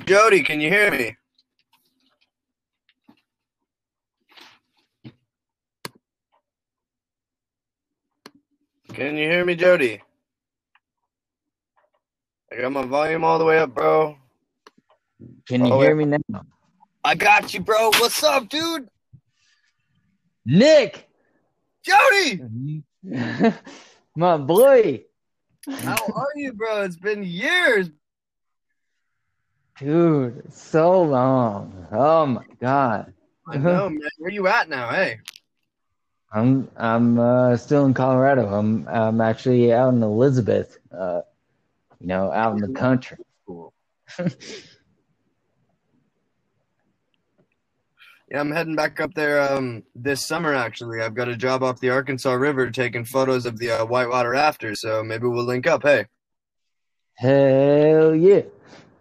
Jody, can you hear me? Can you hear me, Jody? I got my volume all the way up, bro. Can you hear yeah. me now? I got you, bro. What's up, dude? Nick! Jody, My boy! how are you, bro? It's been years. Dude, so long. Oh my god. I know, man. Where you at now? Hey. I'm I'm uh, still in Colorado. I'm I'm actually out in Elizabeth, uh, you know, out in the country. Cool. Yeah, I'm heading back up there um, this summer. Actually, I've got a job off the Arkansas River taking photos of the uh, whitewater rafters. So maybe we'll link up. Hey. Hell yeah.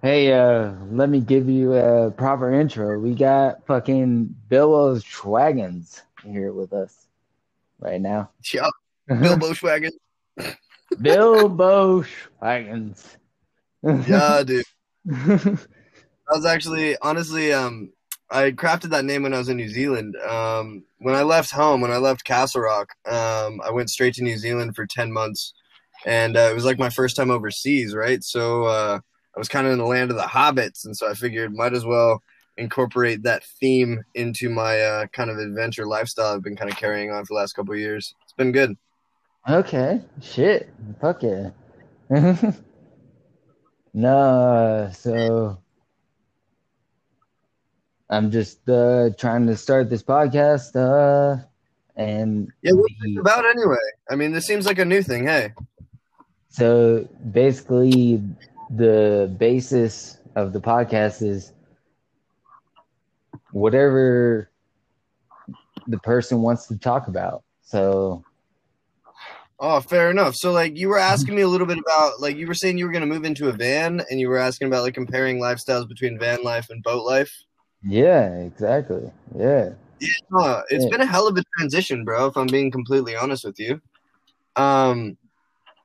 Hey, uh, let me give you a proper intro. We got fucking Bilbo Schwaggens here with us right now. Yeah, Bilbo Schwagen. Bilbo Schwaggens. Yeah, dude. I was actually, honestly, um, I crafted that name when I was in New Zealand. Um, when I left home, when I left Castle Rock, um, I went straight to New Zealand for 10 months. And uh, it was like my first time overseas, right? So uh, I was kind of in the land of the hobbits. And so I figured might as well incorporate that theme into my uh, kind of adventure lifestyle I've been kind of carrying on for the last couple of years. It's been good. Okay, shit, fuck yeah. no, so I'm just uh, trying to start this podcast, uh, and Yeah, what's the- it about anyway? I mean, this seems like a new thing. Hey. so basically the basis of the podcast is whatever the person wants to talk about. So Oh, fair enough. So, like, you were asking me a little bit about, like, you were saying you were going to move into a van, and you were asking about, like, comparing lifestyles between van life and boat life. yeah, exactly. Yeah. Uh, it's Yeah. been a hell of a transition, bro. If I'm being completely honest with you. Um,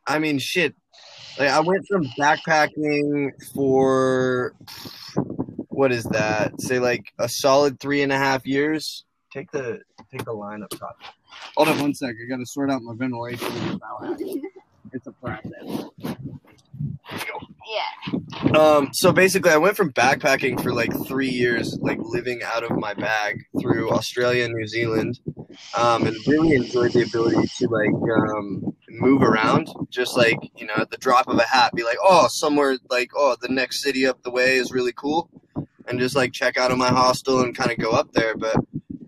I mean, shit. Like, I went from backpacking for what is that? Say, like, a solid three and a half years. Take the take the line up top. Hold on one sec. I got to sort out my ventilation. It's a process. Yeah. Um, so basically, I went from backpacking for like three years, like living out of my bag through Australia and New Zealand, um, and really enjoyed the ability to like um, move around, just like you know, at the drop of a hat, be like, oh, somewhere like oh, the next city up the way is really cool, and just like check out of my hostel and kind of go up there. But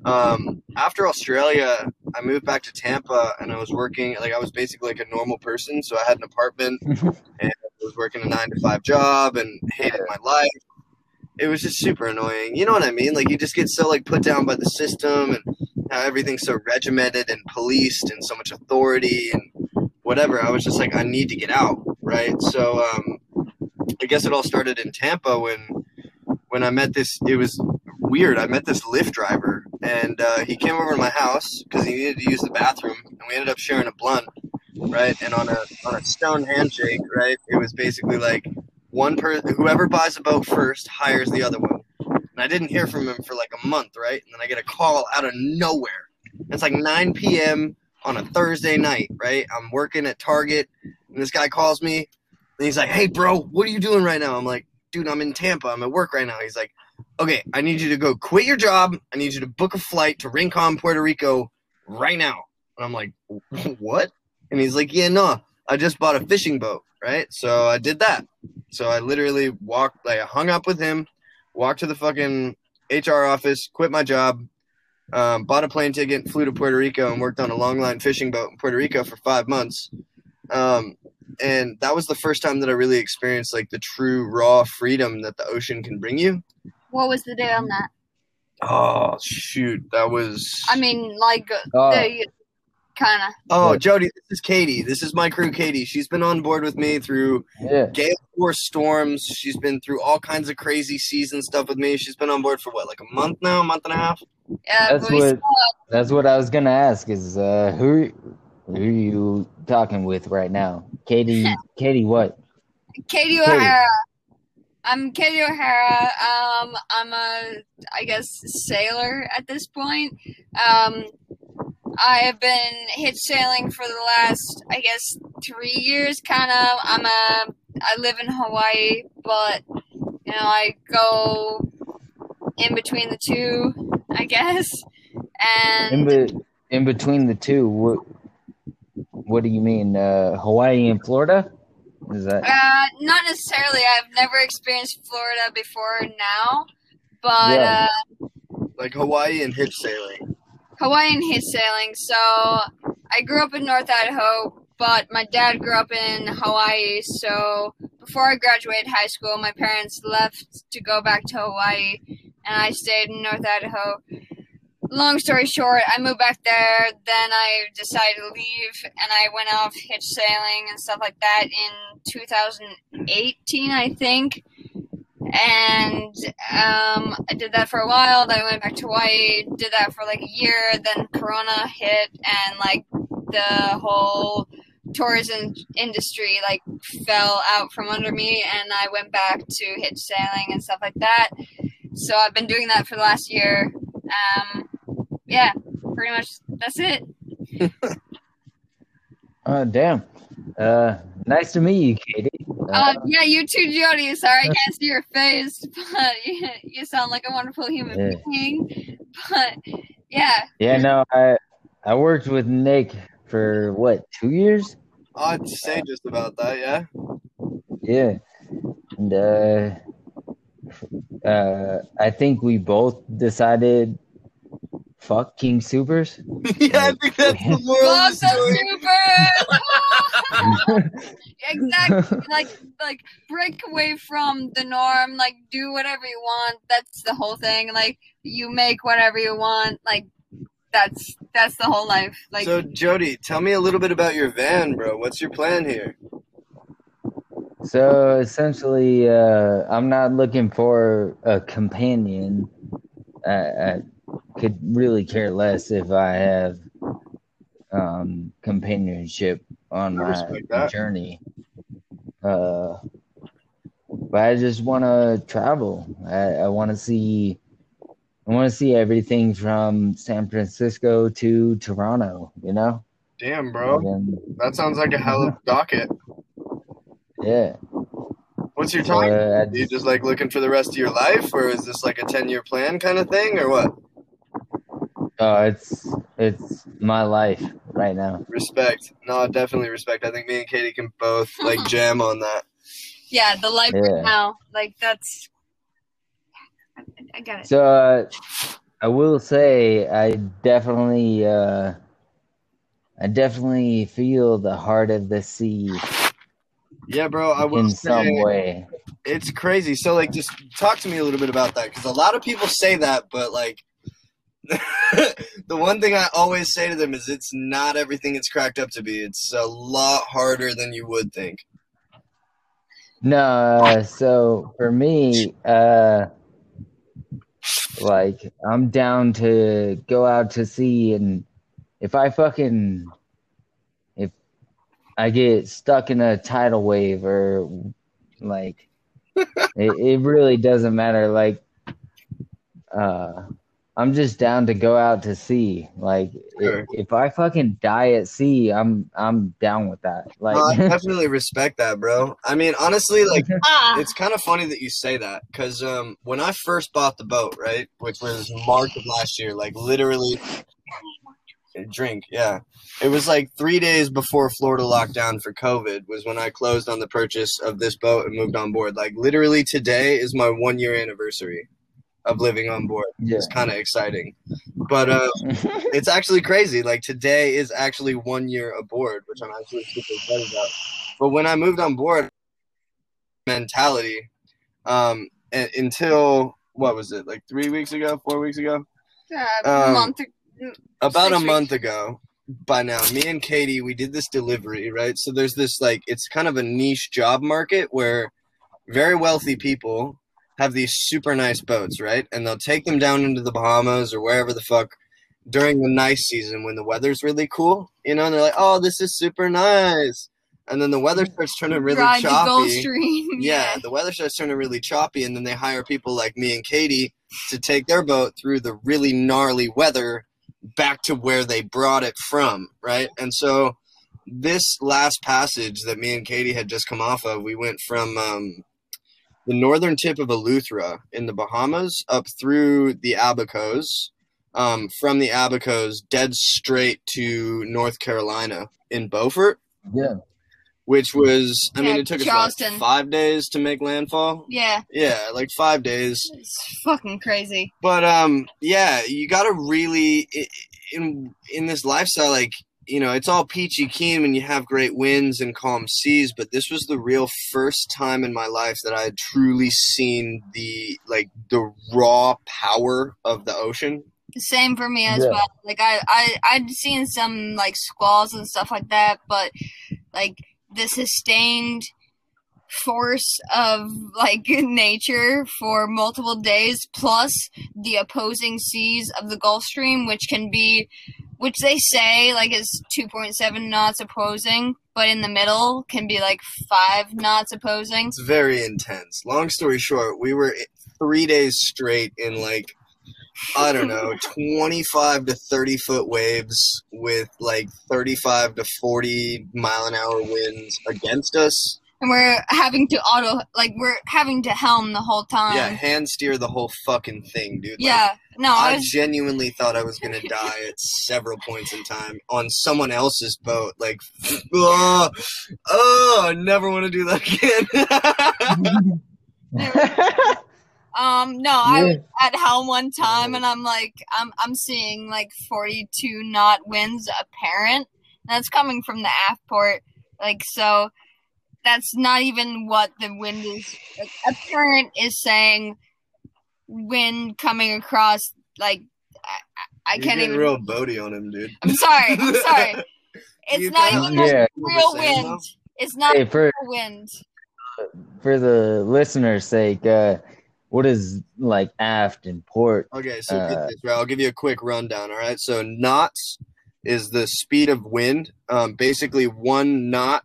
um, after Australia, I moved back to Tampa, and I was working like I was basically like a normal person, so I had an apartment I was working a nine to five job and hated my life. It was just super annoying. You know what I mean? Like you just get so like put down by the system and how everything's so regimented and policed and so much authority and whatever. I was just like, I need to get out, right? So um, I guess it all started in Tampa when when I met this. It was weird. I met this Lyft driver and uh, he came over to my house because he needed to use the bathroom, and we ended up sharing a blunt right? And on a on a stone handshake, right? It was basically like one person, whoever buys a boat first hires the other one. And I didn't hear from him for like a month, right? And then I get a call out of nowhere. It's like 9 p.m. on a Thursday night, right? I'm working at Target, and this guy calls me, and he's like, "Hey, bro, what are you doing right now?" I'm like, "Dude, I'm in Tampa. I'm at work right now." He's like, "Okay, I need you to go quit your job. I need you to book a flight to Rincon, Puerto Rico, right now." And I'm like, "What?" And he's like, Yeah, no, I just bought a fishing boat, right? So I did that. So I literally walked, like, I hung up with him, walked to the fucking HR office, quit my job, um, bought a plane ticket, flew to Puerto Rico, and worked on a long line fishing boat in Puerto Rico for five months. Um, and that was the first time that I really experienced like the true raw freedom that the ocean can bring you. What was the day on that? Oh shoot, that was. I mean, like uh, Oh, the kind of. Oh, Jody, this is Katie. This is my crew, Katie. She's been on board with me through yeah. gale force storms. She's been through all kinds of crazy season stuff with me. She's been on board for what, like a month now, a month and a half? Yeah, That's what- still- That's what I was gonna ask. Is uh, who who are you talking with right now? Katie. Katie, what? Katie Katie. O'Hara. I'm Katie O'Hara. Um, I'm a, I guess, sailor at this point. Um, I have been hitch sailing for the last, I guess, three years. Kind of. I'm a. I live in Hawaii, but you know, I go in between the two, I guess. In, And be, in between the two, what what do you mean? Uh, Hawaii and Florida? Is that uh, not necessarily. I've never experienced Florida before now, but Yeah. uh, Like Hawaii and hitch sailing. Hawaiian hitch sailing. So I grew up in North Idaho, but my dad grew up in Hawaii. So before I graduated high school, my parents left to go back to Hawaii, and I stayed in North Idaho. Long story short, I moved back there. Then I decided to leave, and I went off hitch sailing and stuff like that in 2018, I think. And um, I did that for a while. Then I went back to Hawaii, did that for like a year. Then Corona hit, and like the whole tourism industry like fell out from under me, and I went back to hitch sailing and stuff like that. So I've been doing that for the last year. Um, yeah, pretty much that's it. Oh damn. Uh nice to meet you, Katie. Uh, yeah, you too, Jody. Sorry I can't see your face, but you, you sound like a wonderful human Yeah. being. But yeah, yeah, no, I I worked with Nick for what, two years? I'd say just about that, yeah. Yeah. And uh uh I think we both decided fuck King Supers. yeah, I think that's the moral of fuck the the story. super. exactly. Like, like break away from the norm. Like, do whatever you want. That's the whole thing. Like, you make whatever you want. Like, that's that's the whole life. Like, so Jody, tell me a little bit about your van, bro. What's your plan here? So essentially, uh, I'm not looking for a companion. I, I could really care less if I have um, companionship on my journey. Uh, but I just want to travel. I, I want to see. I want to see everything from San Francisco to Toronto. You know. Damn, bro. And, That sounds like a hell of a docket. yeah. What's your time? Uh, Are you just like looking for the rest of your life, or is this like a ten-year plan kind of thing, or what? Oh, it's it's my life right now. Respect. No, definitely respect. I think me and Katie can both like jam on that. yeah, the life Yeah. right now. Like, that's. I, I get it. So uh, I will say I definitely uh, I definitely feel the heart of the sea Yeah, bro. I will in say some way. it's crazy. So like, just talk to me a little bit about that because a lot of people say that, but like. The one thing I always say to them is it's not everything it's cracked up to be. It's a lot harder than you would think. No, uh, so for me, uh, like I'm down to go out to sea, and if I fucking if I get stuck in a tidal wave or like it, it really doesn't matter. Like, uh, I'm just down to go out to sea. Like, Sure. if, if I fucking die at sea, I'm I'm down with that. Like, No, I definitely respect that, bro. I mean, honestly, like Ah, it's kind of funny that you say that because um, when I first bought the boat, right, which was March of last year, like literally, drink, yeah, it was like three days before Florida lockdown for COVID was when I closed on the purchase of this boat and moved on board. Like literally today is my one year anniversary of living on board. yeah. It's kind of exciting, but uh, it's actually crazy. Like today is actually one year aboard, which I'm actually super excited about. But when I moved on board, mentality, um, a- until what was it, like three weeks ago, four weeks ago, a um, month. about a Six month ago. By now, me and Katie, we did this delivery, right? So there's this like, it's kind of a niche job market where very wealthy people have these super nice boats, right? And they'll take them down into the Bahamas or wherever the fuck during the nice season when the weather's really cool, you know, and they're like, oh, this is super nice. and then the weather starts turning really Gulf choppy. Yeah, the weather starts turning really choppy, and then they hire people like me and Katie to take their boat through the really gnarly weather back to where they brought it from, right? And so this last passage that me and Katie had just come off of, we went from um, the northern tip of Eleuthera in the Bahamas up through the Abacos, um, from the Abacos dead straight to North Carolina in Beaufort, Yeah. which was, I mean, it took us Charleston. like five days to make landfall. Yeah, Yeah, like five days. it's fucking crazy. But um, yeah, you gotta really in in this lifestyle, like you know, it's all peachy keen when you have great winds and calm seas. But this was the real first time in my life that I had truly seen the like the raw power of the ocean. Same for me as Yeah. well. Like I, I, I'd seen some like squalls and stuff like that, but like the sustained force of like nature for multiple days, plus the opposing seas of the Gulf Stream, which can be, which they say like is two point seven knots opposing, but in the middle can be like five knots opposing. It's very intense. Long story short, we were three days straight in like I don't know, 25 to 30 foot waves with like 35 to 40 mile an hour winds against us. And we're having to auto, like we're having to helm the whole time. Yeah, hand steer the whole fucking thing, dude. Like, Yeah, no, I I was genuinely thought I was gonna die at several points in time on someone else's boat. Like, oh, oh I never want to do that again. um no, I was at helm one time and I'm like I'm I'm seeing like 42 knot winds apparent. That's coming from the aft port. Like so that's not even what the wind is like, apparent is saying wind coming across like I, I I You're can't even real boaty on him, dude. I'm sorry. I'm sorry. It's You not even Yeah. real What we're wind. It's not hey, for real wind. for the listener's sake, uh, what is like aft and port? Okay, so get Uh, this, right? I'll give you a quick rundown. All right, so knots is the speed of wind. Um, basically, one knot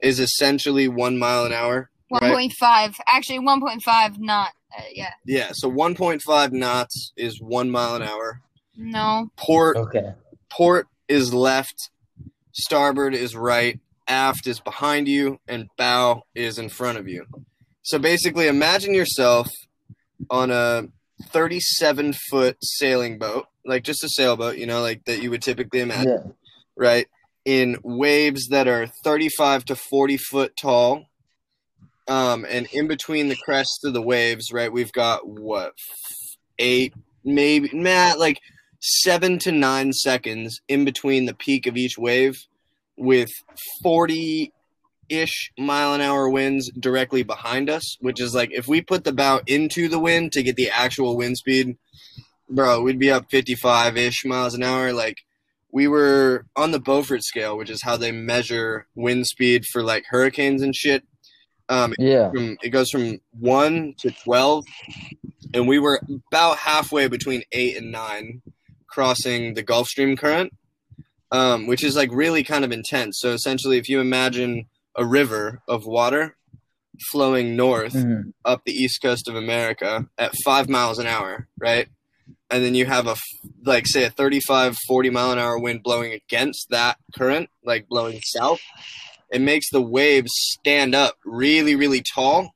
is essentially one mile an hour. One Right. point five, actually one point five, not uh, yeah. Yeah, so 1.5 knots is one mile an hour. No, Port Okay. port is left, starboard is right, aft is behind you, and bow is in front of you. So basically, imagine yourself on a 37 foot sailing boat, like just a sailboat, you know, like that you would typically imagine, Yeah. right? In waves that are 35 to 40 foot tall. Um, and in between the crests of the waves, right, we've got what, eight, maybe, Matt, like seven to nine seconds in between the peak of each wave with 40 ish mile an hour winds directly behind us, which is like if we put the bow into the wind to get the actual wind speed, bro, we'd be up 55 ish miles an hour. Like we were on the Beaufort scale, which is how they measure wind speed for like hurricanes and shit. Um, Yeah. from it goes from one to twelve, and we were about halfway between eight and nine, crossing the Gulf Stream current, um, which is like really kind of intense. So essentially, if you imagine a river of water flowing north Mhm. up the east coast of America at five miles an hour, right? And then you have a like, say, a 35, 40 mile an hour wind blowing against that current, like blowing south. It makes the waves stand up really, really tall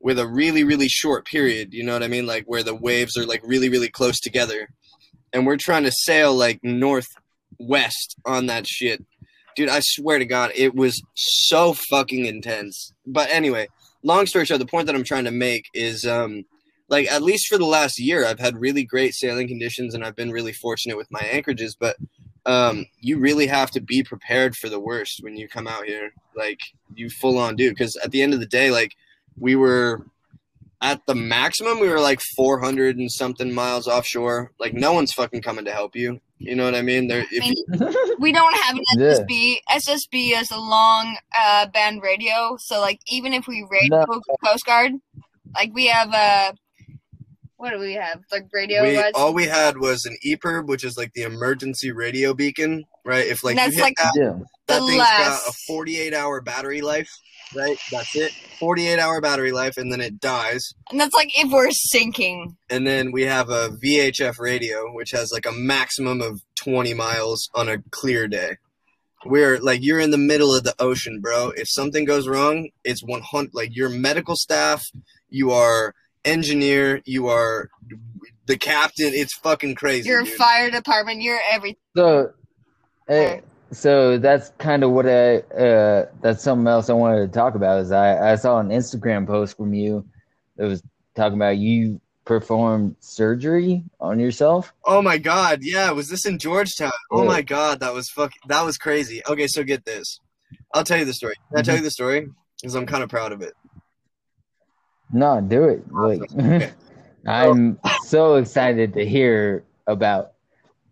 with a really, really short period. You know what I mean? Like, where the waves are, like, really, really close together. And we're trying to sail, like, northwest on that shit. Dude, I swear to God, it was so fucking intense. But anyway, long story short, the point that I'm trying to make is um like at least for the last year I've had really great sailing conditions and I've been really fortunate with my anchorages, but um you really have to be prepared for the worst when you come out here. Like you full on do because at the end of the day like we were at the maximum we were like 400 and something miles offshore. Like no one's fucking coming to help you. You know what I mean? There if I mean, we don't have an Yeah. SSB. SSB is a long uh, band radio, so like even if we raid radio Coast Guard, like we have uh, what do we have? Like radio. we, all we had was an EPIRB, which is like the emergency radio beacon, right? If like you hit like that, Yeah. that the thing's got a 48 hour battery life, right? That's it. 48 hour battery life, and then it dies. And that's like if we're sinking. And then we have a VHF radio, which has like a maximum of 20 miles on a clear day. We're like you're in the middle of the ocean, bro. If something goes wrong, it's 100 like your medical staff, you are engineer, you are the captain. It's fucking crazy. Your dude. fire department, you're everything. So, eh, so that's kind of what I. Uh, that's something else I wanted to talk about. Is I I saw an Instagram post from you that was talking about you performed surgery on yourself. Oh my god, yeah, was this in Georgetown? Oh my god, that was fuck that was crazy. Okay, so get this. I'll tell you the story. Can I tell you the story? Because I'm kind of proud of it. No, do it. Like, oh. I'm so excited to hear about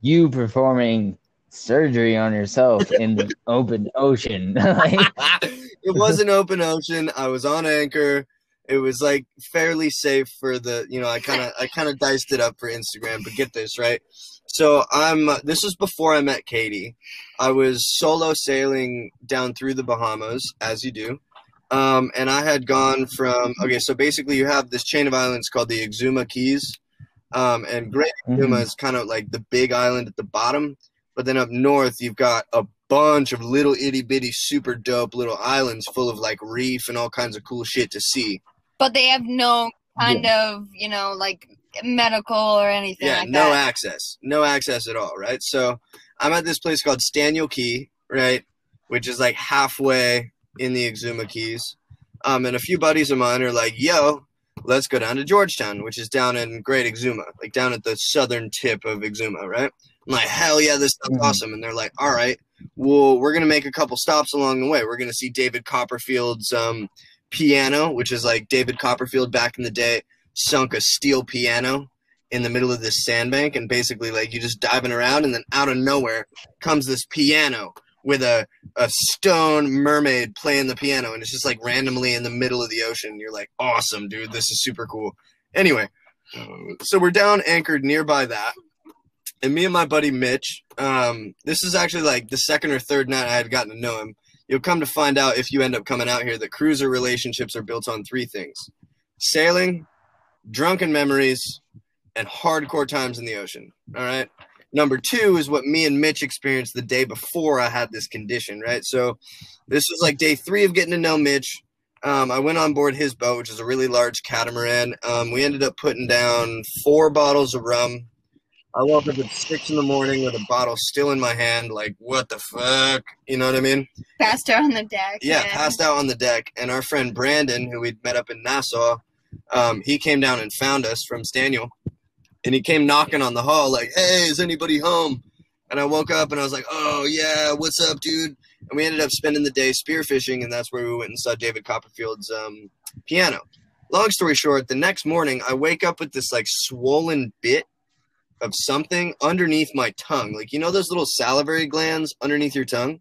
you performing surgery on yourself in the open ocean. It was an open ocean. I was on anchor. It was like fairly safe for the, you know, I kind of I kind of diced it up for Instagram, but get this, right? So I'm this was before I met Katie. I was solo sailing down through the Bahamas as you do. Um, and I had gone from okay, so basically you have this chain of islands called the Exuma Cays. Um, and Great Exuma Mhm. is kind of like the big island at the bottom, but then up north you've got a bunch of little itty bitty super dope little islands full of like reef and all kinds of cool shit to see. But they have no kind of, you know, like medical or anything Yeah, like no that. access. No access at all, right? So I'm at this place called Staniel Cay, right? Which is like halfway in the Exuma Cays. Um, and a few buddies of mine are like, yo, let's go down to Georgetown, which is down in Great Exuma, like down at the southern tip of Exuma, right? I'm like, hell yeah, this stuff's Mhm. awesome. And they're like, all right, well, we're gonna make a couple stops along the way. We're gonna see David Copperfield's um, piano, which is like David Copperfield back in the day sunk a steel piano in the middle of this sandbank, and basically like you just diving around, and then out of nowhere comes this piano with a a stone mermaid playing the piano, and it's just like randomly in the middle of the ocean. You're like, awesome, dude, this is super cool. Anyway, so we're down anchored nearby that and me and my buddy Mitch, um, this is actually like the second or third night I had gotten to know him. You'll come to find out if you end up coming out here that cruiser relationships are built on three things sailing, drunken memories, and hardcore times in the ocean. All right. Number two is what me and Mitch experienced the day before I had this condition, right? So this was like day three of getting to know Mitch. Um, I went on board his boat, which is a really large catamaran. Um, we ended up putting down four bottles of rum. I woke up at six in the morning with a bottle still in my hand, like, what the fuck? You know what I mean? Passed out on the deck. Yeah, and- passed out on the deck. And our friend Brandon, who we'd met up in Nassau, um, he came down and found us from Staniel. And he came knocking on the hall, like, hey, is anybody home? And I woke up and I was like, oh, yeah, what's up, dude? And we ended up spending the day spearfishing, and that's where we went and saw David Copperfield's um, piano. Long story short, the next morning, I wake up with this like swollen bit of something underneath my tongue. Like, you know, those little salivary glands underneath your tongue?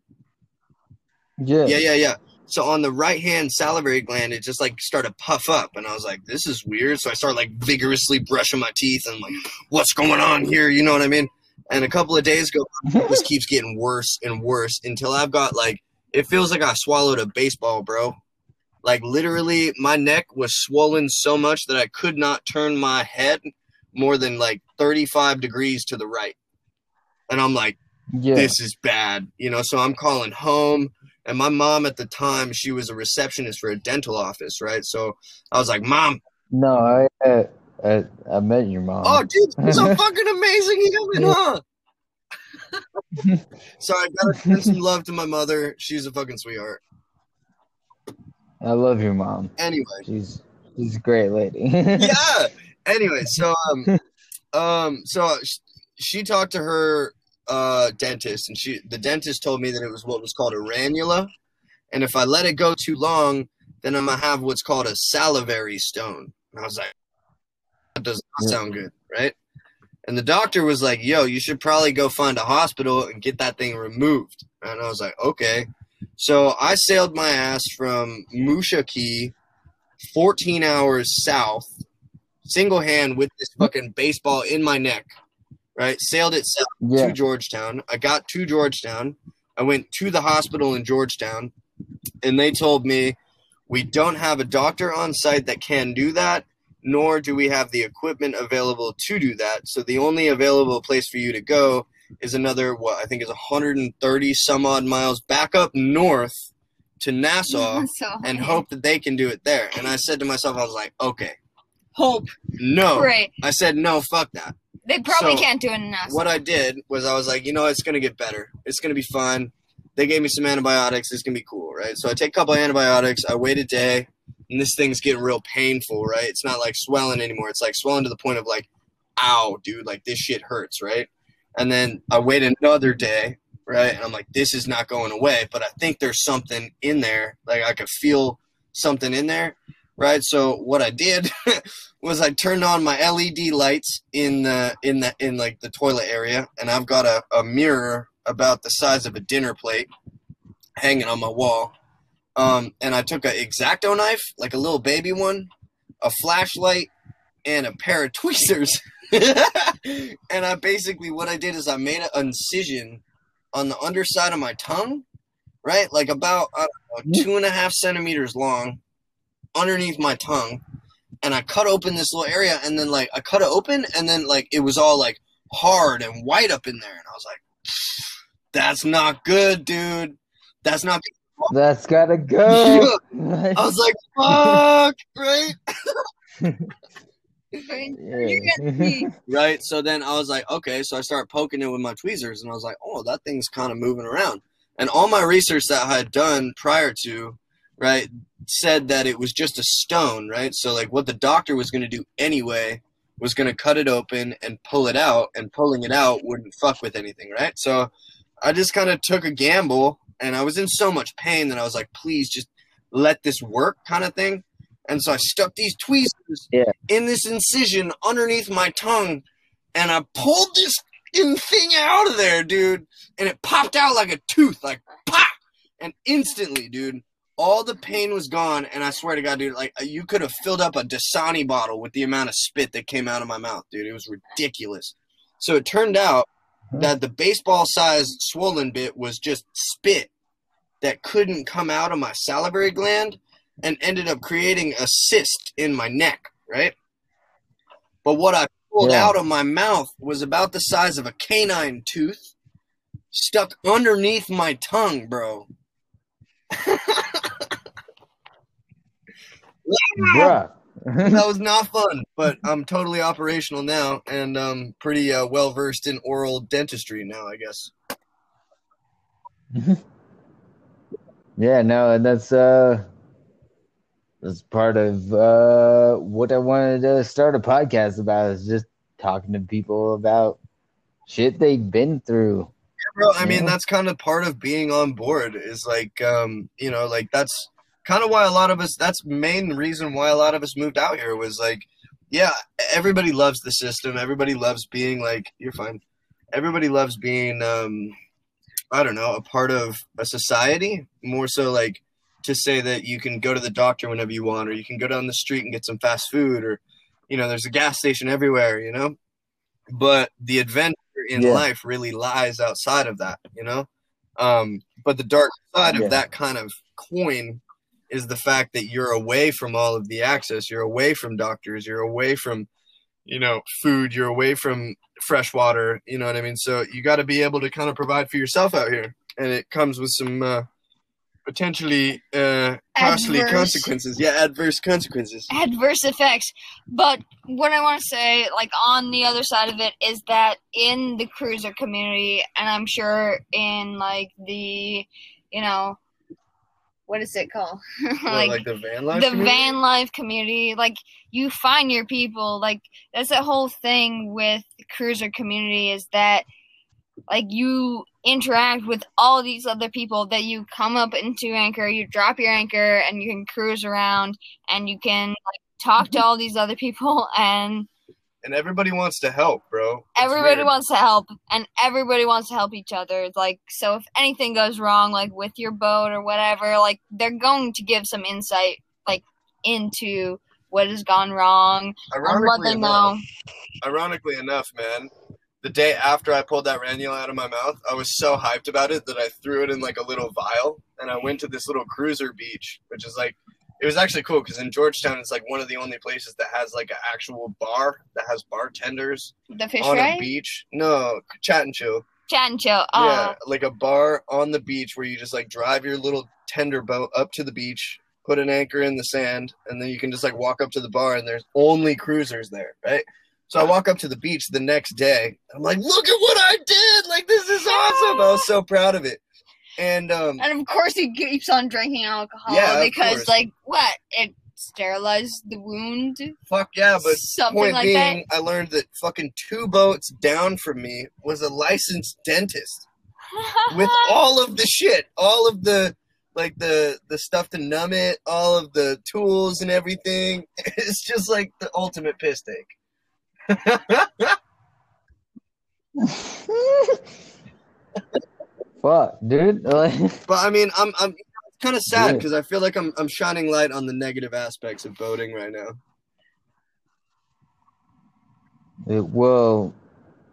yeah. Yeah, yeah, yeah. So on the right hand salivary gland, it just like started puff up, and I was like, "This is weird." So I started like vigorously brushing my teeth, and I'm like, "What's going on here?" You know what I mean? And a couple of days go, it just keeps getting worse and worse until I've got like, it feels like I swallowed a baseball, bro. Like literally, my neck was swollen so much that I could not turn my head more than like 35 degrees to the right, and I'm like yeah. this is bad you know so i'm calling home and my mom at the time she was a receptionist for a dental office right? So i was like mom. No, I, I I met your mom. oh dude she's a fucking amazing human huh? So i gotta send some love to my mother. She's a fucking sweetheart. I love your mom. anyway. She's she's a great lady. yeah. Anyway so um um so sh- she talked to her uh dentist and she the dentist told me that it was what was called a ranula and if i let it go too long then i'm gonna have what's called a salivary stone. And i was like that does not sound good right? And the doctor was like yo you should probably go find a hospital and get that thing removed. And i was like okay. So i sailed my ass from Musha Cay 14 hours south single hand with this fucking baseball in my neck right? Sailed it south Yeah. to Georgetown. I got to Georgetown. I went to the hospital in Georgetown, and they told me we don't have a doctor on site that can do that, nor do we have the equipment available to do that. So the only available place for you to go is another what I think is 130 some odd miles back up north to Nassau so and hope that they can do it there. And I said to myself, I was like, okay, hope. no. Great. I said no, fuck that. They probably So, can't do it in Nassau. What I did was I was like, you know, it's gonna get better. It's gonna be fun. They gave me some antibiotics. It's gonna be cool, right? So I take a couple antibiotics. I wait a day, and this thing's getting real painful, right? It's not like swelling anymore. It's like swelling to the point of like, ow, dude, like this shit hurts, right? And then I wait another day, right? And I'm like, this is not going away, but I think there's something in there. Like I could feel something in there, right? So what I did was I turned on my LED lights in the in the in like the toilet area, and I've got a, a mirror about the size of a dinner plate hanging on my wall. Um, and I took a exacto knife, like a little baby one, a flashlight, and a pair of tweezers. and I basically what I did is I made an incision on the underside of my tongue, right, like about know, two and a half centimeters long, underneath my tongue and I cut open this little area, and then like I cut it open, and then like it was all like hard and white up in there, and I was like, "That's not good, dude. That's not." That's gotta go. I was like, "Fuck!" Right? You. Right. So then I was like, "Okay." So I started poking it with my tweezers, and I was like, "Oh, that thing's kind of moving around." And all my research that I had done prior to, right, said that it was just a stone, right? So like what the doctor was going to do anyway was going to cut it open and pull it out, and pulling it out wouldn't fuck with anything, right? So I just kind of took a gamble, and I was in so much pain that I was like, please just let this work, kind of thing. And so I stuck these tweezers Yeah. in this incision underneath my tongue, and I pulled this thing out of there, dude, and it popped out like a tooth, like pop, and instantly, dude all the pain was gone, and I swear to God, dude, like you could have filled up a Dasani bottle with the amount of spit that came out of my mouth, dude. It was ridiculous. So it turned out that the baseball-sized swollen bit was just spit that couldn't come out of my salivary gland, and ended up creating a cyst in my neck, right? But what I pulled Yeah. out of my mouth was about the size of a canine tooth, stuck underneath my tongue, bro. Bruh. that was not fun, but I'm totally operational now and um pretty uh, well versed in oral dentistry now, I guess. yeah, no, and that's uh that's part of uh what I wanted to start a podcast about is just talking to people about shit they've been through. Bro, I mean that's kind of part of being on board is like um you know like that's kind of why a lot of us that's main reason why a lot of us moved out here was like yeah everybody loves the system. Everybody loves being like you're fine. Everybody loves being um I don't know a part of a society. More so like to say that you can go to the doctor whenever you want or you can go down the street and get some fast food or you know there's a gas station everywhere you know? But the adventure in Yeah. life really lies outside of that you know um but the dark side Yeah. of that kind of coin is the fact that you're away from all of the access you're away from doctors you're away from you know food you're away from fresh water you know what i mean so you got to be able to kind of provide for yourself out here and it comes with some uh potentially uh costly Adverse. consequences yeah adverse consequences adverse effects. But what I want to say, like on the other side of it, is that in the cruiser community, and I'm sure in like the, you know, what is it called? What, like, like the van life the community? van life community. Like you find your people. Like that's the whole thing with the cruiser community is that like you interact with all these other people that you come up into anchor you drop your anchor and you can cruise around and you can like talk to all these other people and and everybody wants to help bro. It's everybody weird. wants to help and everybody wants to help each other. Like so if anything goes wrong like with your boat or whatever like they're going to give some insight like into what has gone wrong and what ironically they enough, know. ironically enough man the day after I pulled that ranula out of my mouth, I was so hyped about it that I threw it in like a little vial and I went to this little cruiser beach, which is like it was actually cool because in Georgetown it's like one of the only places that has like an actual bar that has bartenders The fish on a beach. No, chat and chill. Chat and chill. Oh. Yeah, Oh, like a bar on the beach where you just like drive your little tender boat up to the beach, put an anchor in the sand, and then you can just like walk up to the bar and there's only cruisers there, right? So I walk up to the beach the next day. I'm like, look at what I did! Like this is awesome! I was so proud of it. And um, and of course he keeps on drinking alcohol Yeah, because, like, what? It sterilized the wound? fuck yeah, but Something point like being, I learned that fucking two boats down from me was a licensed dentist. with all of the shit, all of the like the the stuff to numb it, all of the tools and everything. It's just like the ultimate piss take. Fuck, dude. But I mean, I'm I'm kind of sad because I feel like I'm I'm shining light on the negative aspects of boating right now. it- well,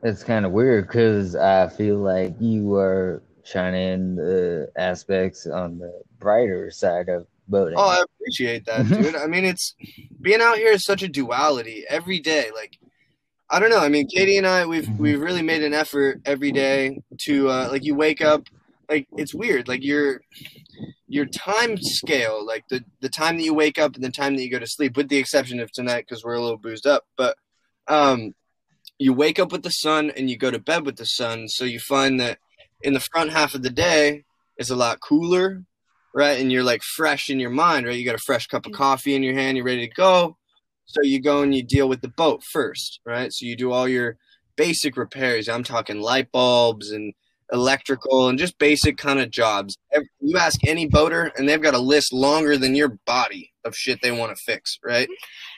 it's kind of weird because I feel like you are shining the aspects on the brighter side of boating. Oh, I appreciate that, dude. I mean, it's being out here is such a duality every day. Like, I don't know. I mean, Katie and I, we've Mhm. we've really made an effort every day to uh, like you wake up. Like it's weird. Like your your time scale, like the the time that you wake up and the time that you go to sleep, with the exception of tonight because we're a little boozed up. But um, you wake up with the sun and you go to bed with the sun. So you find that in the front half of the day, it's a lot cooler right? And you're like fresh in your mind, right? You got a fresh cup of coffee in your hand, you're ready to go. So you go and you deal with the boat first, right? So you do all your basic repairs. I'm talking light bulbs and electrical and just basic kind of jobs. You ask any boater, and they've got a list longer than your body of shit they want to fix, right?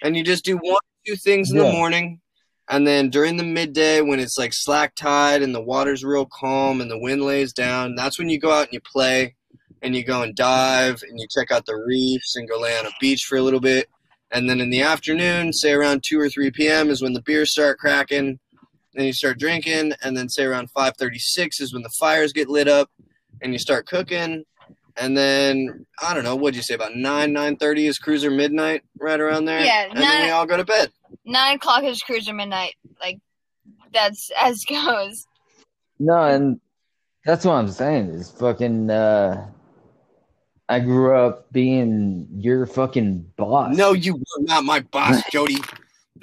And you just do one, two things in the morning. And then during the midday, when it's like slack tide and the water's real calm and the wind lays down, that's when you go out and you play and you go and dive and you check out the reefs and go lay on a beach for a little bit. And then in the afternoon, say around 2 or 3 p.m. is when the beers start cracking. Then you start drinking. And then say around 5.36 is when the fires get lit up and you start cooking. And then, I don't know, what'd you say, about 9, 9.30 is cruiser midnight, right around there? Yeah, And then we all go to bed. Nine o'clock is cruiser midnight. Like, that's as goes. No, and that's what I'm saying is fucking. Uh, I grew up being your fucking boss. No, you were not my boss, Jody.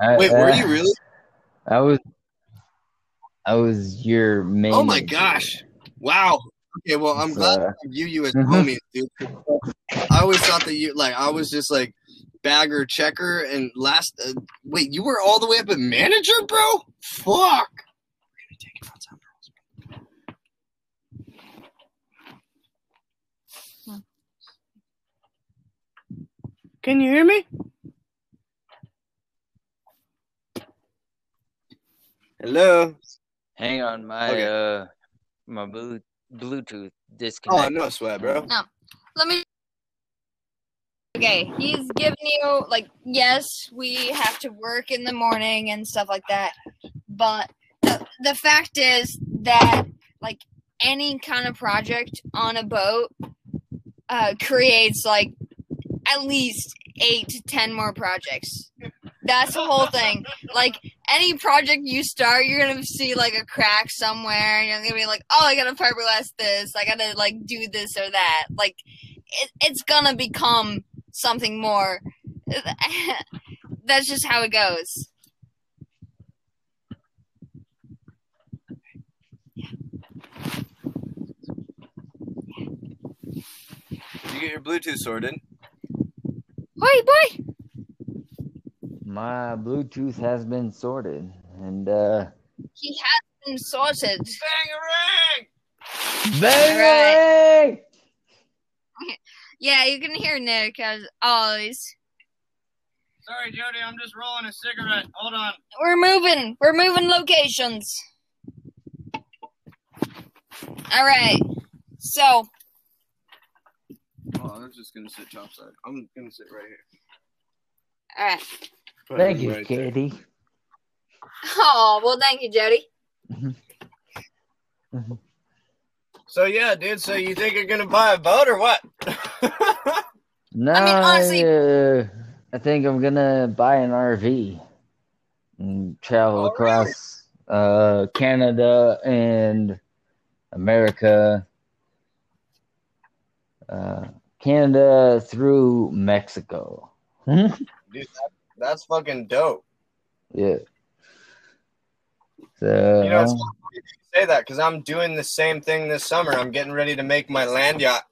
I, Wait, were uh, you really? I was. I was your main. Oh my gosh! Wow. Okay, well, I'm glad Uh, I view you as Mhm. homies, dude. I always thought that you like I was just like bagger checker and last. Uh, wait, you were all the way up at manager, bro? Fuck. We're gonna take it outside, girls. Can you hear me? Hello. Hang on, my Okay. uh, my blue Bluetooth Oh, disconnected. no sweat, bro. No, let me. Okay, he's giving you like yes, we have to work in the morning and stuff like that, but the the fact is that like any kind of project on a boat uh, creates like at least eight to ten more projects. That's the whole thing. Like any project you start, you're gonna see like a crack somewhere, and you're gonna be like, "Oh, I gotta fiberglass this. I gotta like do this or that." Like it, it's gonna become something more. That's just how it goes. Did you get your Bluetooth sorted? Hoi boy. My Bluetooth has been sorted, and uh, He has been sorted. Bangarang! bang! Yeah, you can hear Nick as always. Sorry, Jody, I'm just rolling a cigarette. Hold on. We're moving. We're moving locations. All right. So Oh, I'm just gonna sit topside. I'm gonna sit right here. All right. Put Thank you, right there. Oh, well, thank you, Jody. So yeah, dude. So you think you're gonna buy a boat or what? No, I mean, honestly- uh, I think I'm gonna buy an RV and travel Oh, across uh, Canada and America. Uh, Canada through Mexico. dude, that, that's fucking dope. yeah. So You know, it's funny you say that because I'm doing the same thing this summer. I'm getting ready to make my land yacht.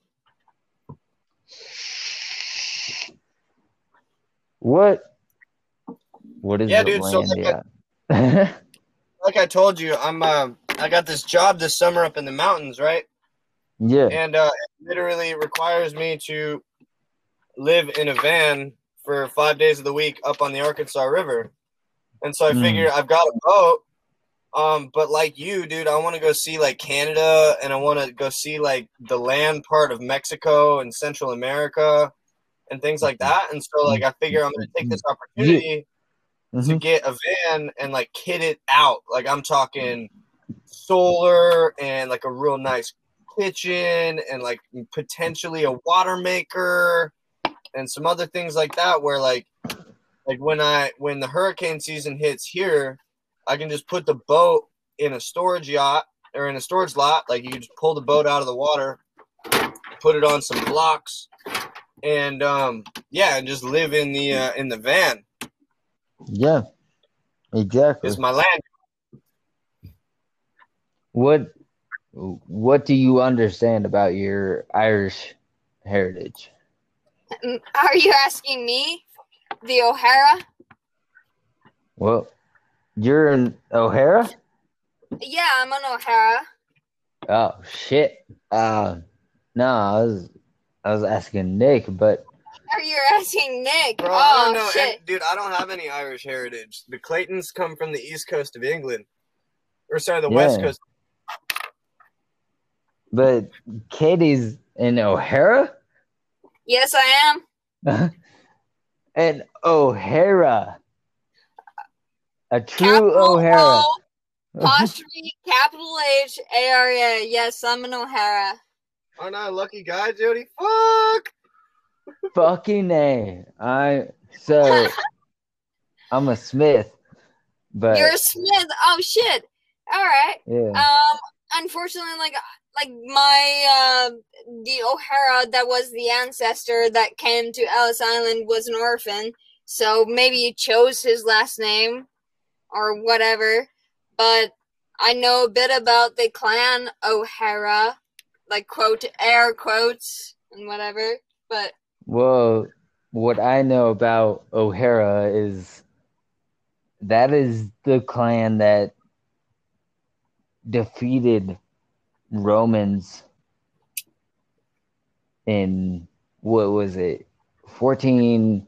what? What is Yeah, the dude, so like yacht? Like I told you, I'm uh, I got this job this summer up in the mountains, right? Yeah. And uh, it literally requires me to live in a van for five days of the week up on the Arkansas River. And so I Hmm. figure I've got a boat. Um, but like you, dude, I want to go see like Canada and I want to go see like the land part of Mexico and Central America and things like that. And so like I figure I'm gonna take this opportunity to Mhm. get a van and like kit it out. Like I'm talking solar and like a real nice kitchen and like potentially a water maker and some other things like that where like like when I when the hurricane season hits here, I can just put the boat in a storage yacht or in a storage lot. Like you just pull the boat out of the water, put it on some blocks, and um yeah, and just live in the uh, in the van. Yeah. Exactly. It's my land. What what do you understand about your Irish heritage? Are you asking me, the O'Hara? Well, you're an O'Hara? Yeah, I'm an O'Hara. Oh shit. Uh no, I was I was asking Nick, but Are you asking Nick? Bro, I oh don't know, shit! and- dude. I don't have any Irish heritage. The Claytons come from the east coast of England, or sorry, the west Yeah. coast. But Katie's in O'Hara? Yes, I am. an O'Hara. A true Capital O'Hara. O, apostrophe, capital H, A R A. Yes, I'm an O'Hara. Aren't I a lucky guy, Jody? Fuck. Fucking A. I so I'm a Smith. But You're a Smith. Oh shit! All right. yeah. Um, unfortunately, like like my uh, the O'Hara that was the ancestor that came to Ellis Island was an orphan, so maybe he chose his last name or whatever. But I know a bit about the clan O'Hara, like quote air quotes and whatever. But Well, what I know about O'Hara is that is the clan that defeated Romans in what was it 14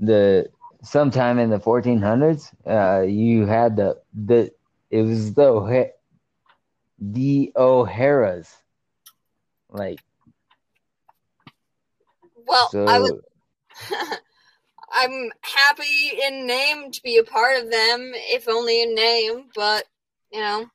the sometime in the 1400s uh you had the the it was the the O'Haras like well, so I would. I'm happy in name to be a part of them, if only in name, but you know,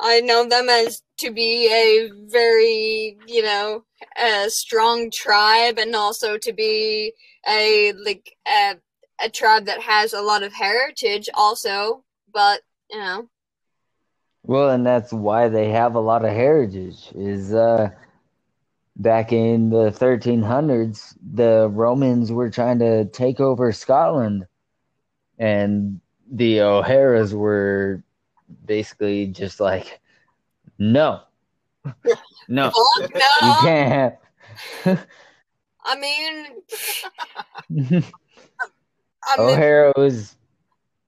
I know them as to be a very, you know, a strong tribe and also to be a like a, a tribe that has a lot of heritage also, but you know, Well, and that's why they have a lot of heritage. Is uh, back in the 1300s, the Romans were trying to take over Scotland, and the O'Haras were basically just like, no, no, fuck you can't. I mean, I mean, O'Hara was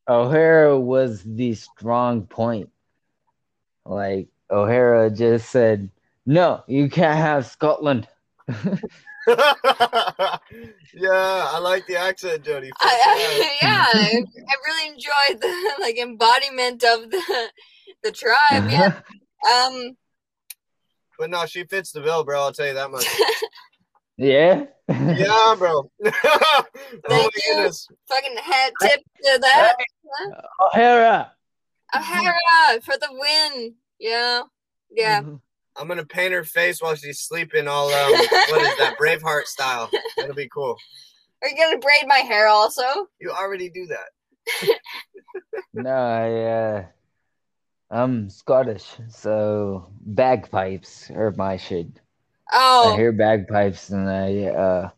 O'Hara was the strong point. Like O'Hara just said, "No, you can't have Scotland." yeah, I like the accent, Jody. I, yeah. I, yeah, I, I really enjoyed the like embodiment of the the tribe. Yeah. Um. But no, she fits the bill, bro. I'll tell you that much. Yeah. Yeah, bro. oh my Thank you. goodness. Fucking head tip to that. O'Hara. O'Hara for the win. Yeah. Yeah. I'm gonna paint her face while she's sleeping all um what is that Braveheart style. That'll be cool. Are you gonna braid my hair also? You already do that. No, I uh I'm Scottish, so bagpipes are my shit. Oh I hear bagpipes and I uh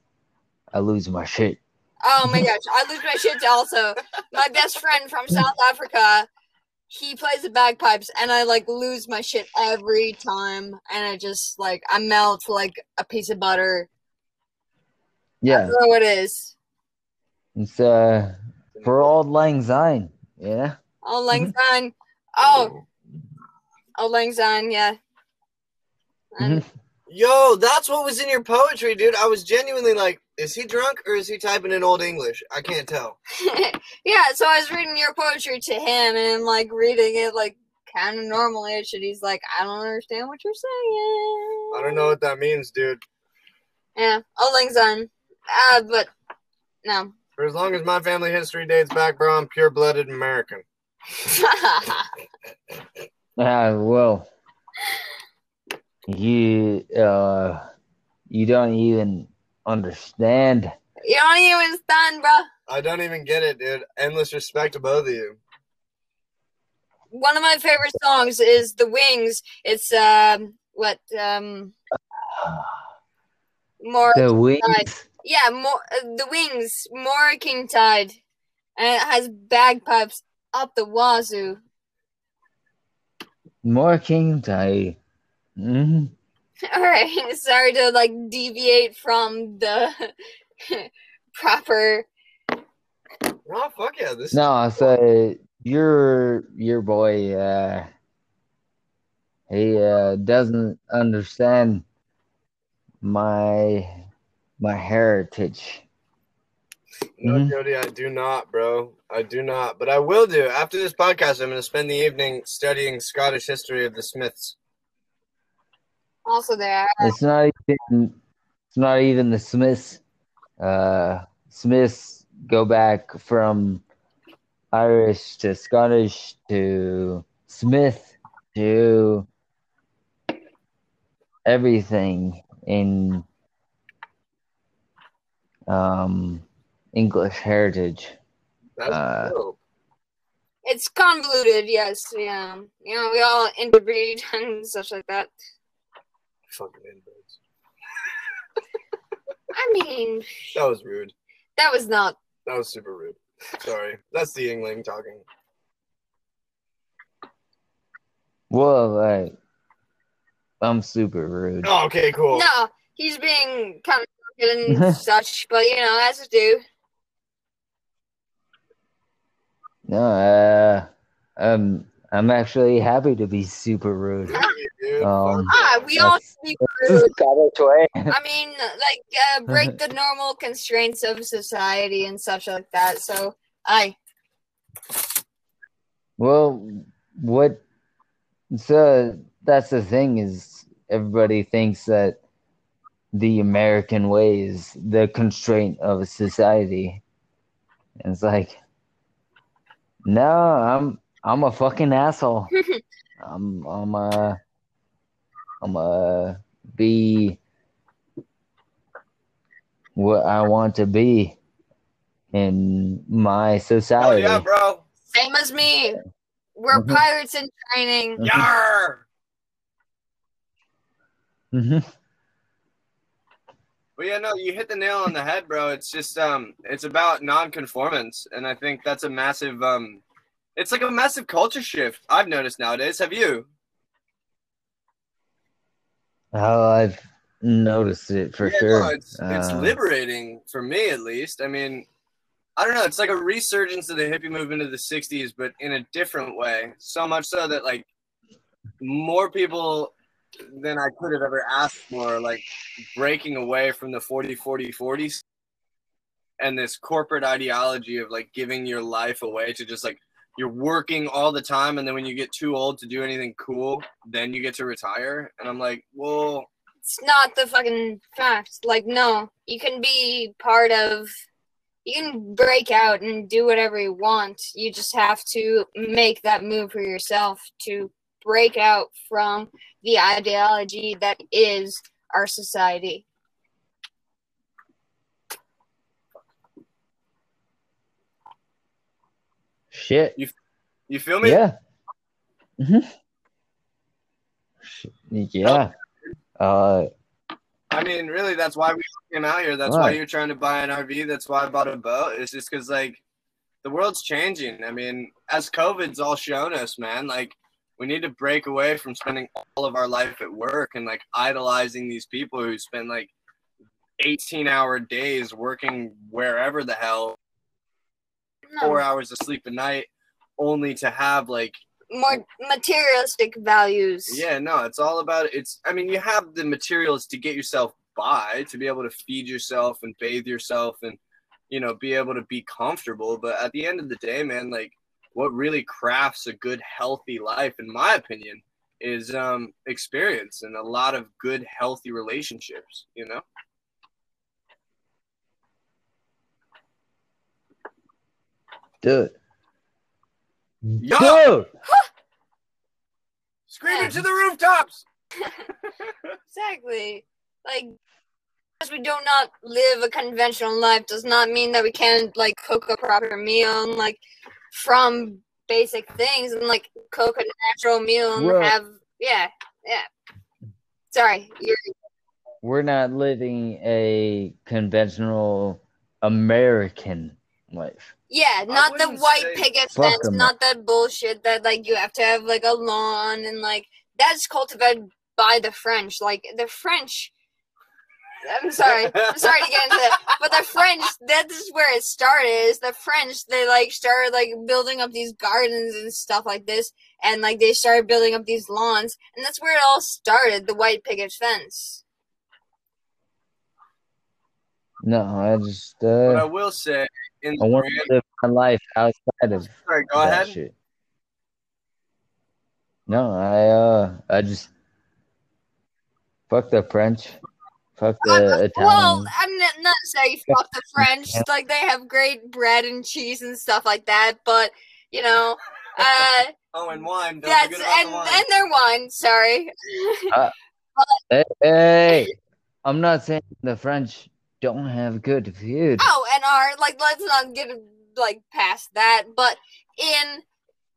I lose my shit. oh my gosh. I lose my shit also. My best friend from South Africa, he plays the bagpipes and I like lose my shit every time and I just like I melt like a piece of butter. I Yeah, don't know what it is. it's uh for Auld Lang Syne, yeah. Auld Lang Syne. Oh, Auld Lang Syne, yeah. And- Yo, that's what was in your poetry, dude. I was genuinely like, is he drunk or is he typing in old English? I can't tell. yeah, so I was reading your poetry to him and like reading it like kind of normal-ish, and he's like, "I don't understand what you're saying." I don't know what that means, dude. Yeah, oh Lang Syne. Uh, but no. For as long as my family history dates back, bro, I'm pure blooded American. Ah, well, you uh, you don't even understand. you don't even understand, bro. I don't even get it, dude. Endless respect to both of you. One of my favorite songs is "The Wings." It's um, what um, more The wings, yeah, more uh, the wings, more King Tide, and it has bagpipes up the wazoo. more king tide. Mhm. All right, sorry to like deviate from the proper. Oh fuck yeah! This No, so your your boy, uh, he uh, doesn't understand my my heritage. no, Mhm. Jody, I do not, bro. I do not, but I will do after this podcast. I'm going to spend the evening studying Scottish history of the Smiths. Also, there. It's not even it's not even the Smiths. Uh, Smiths go back from Irish to Scottish to Smith to everything in um English heritage. That's Uh, dope. It's convoluted, yes. Yeah, you know, we all interbreed and such like that. Fucking inbreeds. I mean, That was rude. that was not. That was super rude. Sorry. That's the Yuengling talking. Well, like I'm super rude. Oh, okay, cool. No, he's being kind of crooked and such, but you know, as to do. No, uh, um, I'm actually happy to be super rude. Um, Ah, we all That's- speak rude. I mean, like, uh, break the normal constraints of society and such like that. So, I. Well, what? So that's the thing is everybody thinks that the American way is the constraint of a society. And it's like, no, I'm I'm a fucking asshole. I'm I'm a I'm a be what I want to be in my Hell society. yeah, bro. Same as me. We're Mhm. pirates in training. Mhm. Yar! Mhm. But yeah, no, you hit the nail on the head, bro. It's just um it's about non-conformance and I think that's a massive um it's like a massive culture shift I've noticed nowadays. Have you? Oh, I've noticed it for Yeah, sure. no, it's it's Uh, liberating for me at least. I mean, I don't know, it's like a resurgence of the hippie movement of the 60s but in a different way. So much so that like more people than I could have ever asked for like breaking away from the 40 40 40s and this corporate ideology of like giving your life away to just like you're working all the time and then when you get too old to do anything cool then you get to retire and i'm like well it's not the fucking fact. Like, no, you can be part of. You can break out and do whatever you want. You just have to make that move for yourself to break out from the ideology that is our society. Shit. You you feel me? Yeah. hmm Yeah. Uh, I mean, really, that's why we came out here. That's why you're trying to buy an RV. That's why I bought a boat. It's just because, like, the world's changing. I mean, as COVID's all shown us, man, like, we need to break away from spending all of our life at work and, like, idolizing these people who spend, like, 18 hour days working wherever the hell, four hours of sleep a night, only to have, like, more materialistic values. Yeah, no, it's all about it's I mean, you have the materials to get yourself by, to be able to feed yourself and bathe yourself and you know, be able to be comfortable, but at the end of the day, man, like what really crafts a good healthy life in my opinion is um experience and a lot of good healthy relationships, you know? Dude. Yo! Dude! Screaming to the rooftops. Exactly. Like, because we do not live a conventional life does not mean that we can't like cook a proper meal and like from basic things and like cook a natural meal and Right. have yeah yeah. Sorry, you're We're not living a conventional American life. Yeah, not the white picket fence, fence, 'em. not that bullshit that like you have to have like a lawn and like that's cultivated by the French. Like the French. I'm sorry. I'm sorry to get into that, but the French. That is where it started. Is the French? They like started like building up these gardens and stuff like this, and like they started building up these lawns, and that's where it all started. The white picket fence. No, I just But I uh, will say in I the want grand, to live my life outside of sorry, go that ahead. shit. No, I uh, I just fuck the French, fuck the Italian. Well, I'm not, not saying fuck the French. Like they have great bread and cheese and stuff like that, but you know, uh, Oh, and wine. Don't that's about and the wine. and their wine. Sorry. Hey, hey, I'm not saying the French don't have good food. Oh, and our like let's not get like past that, but in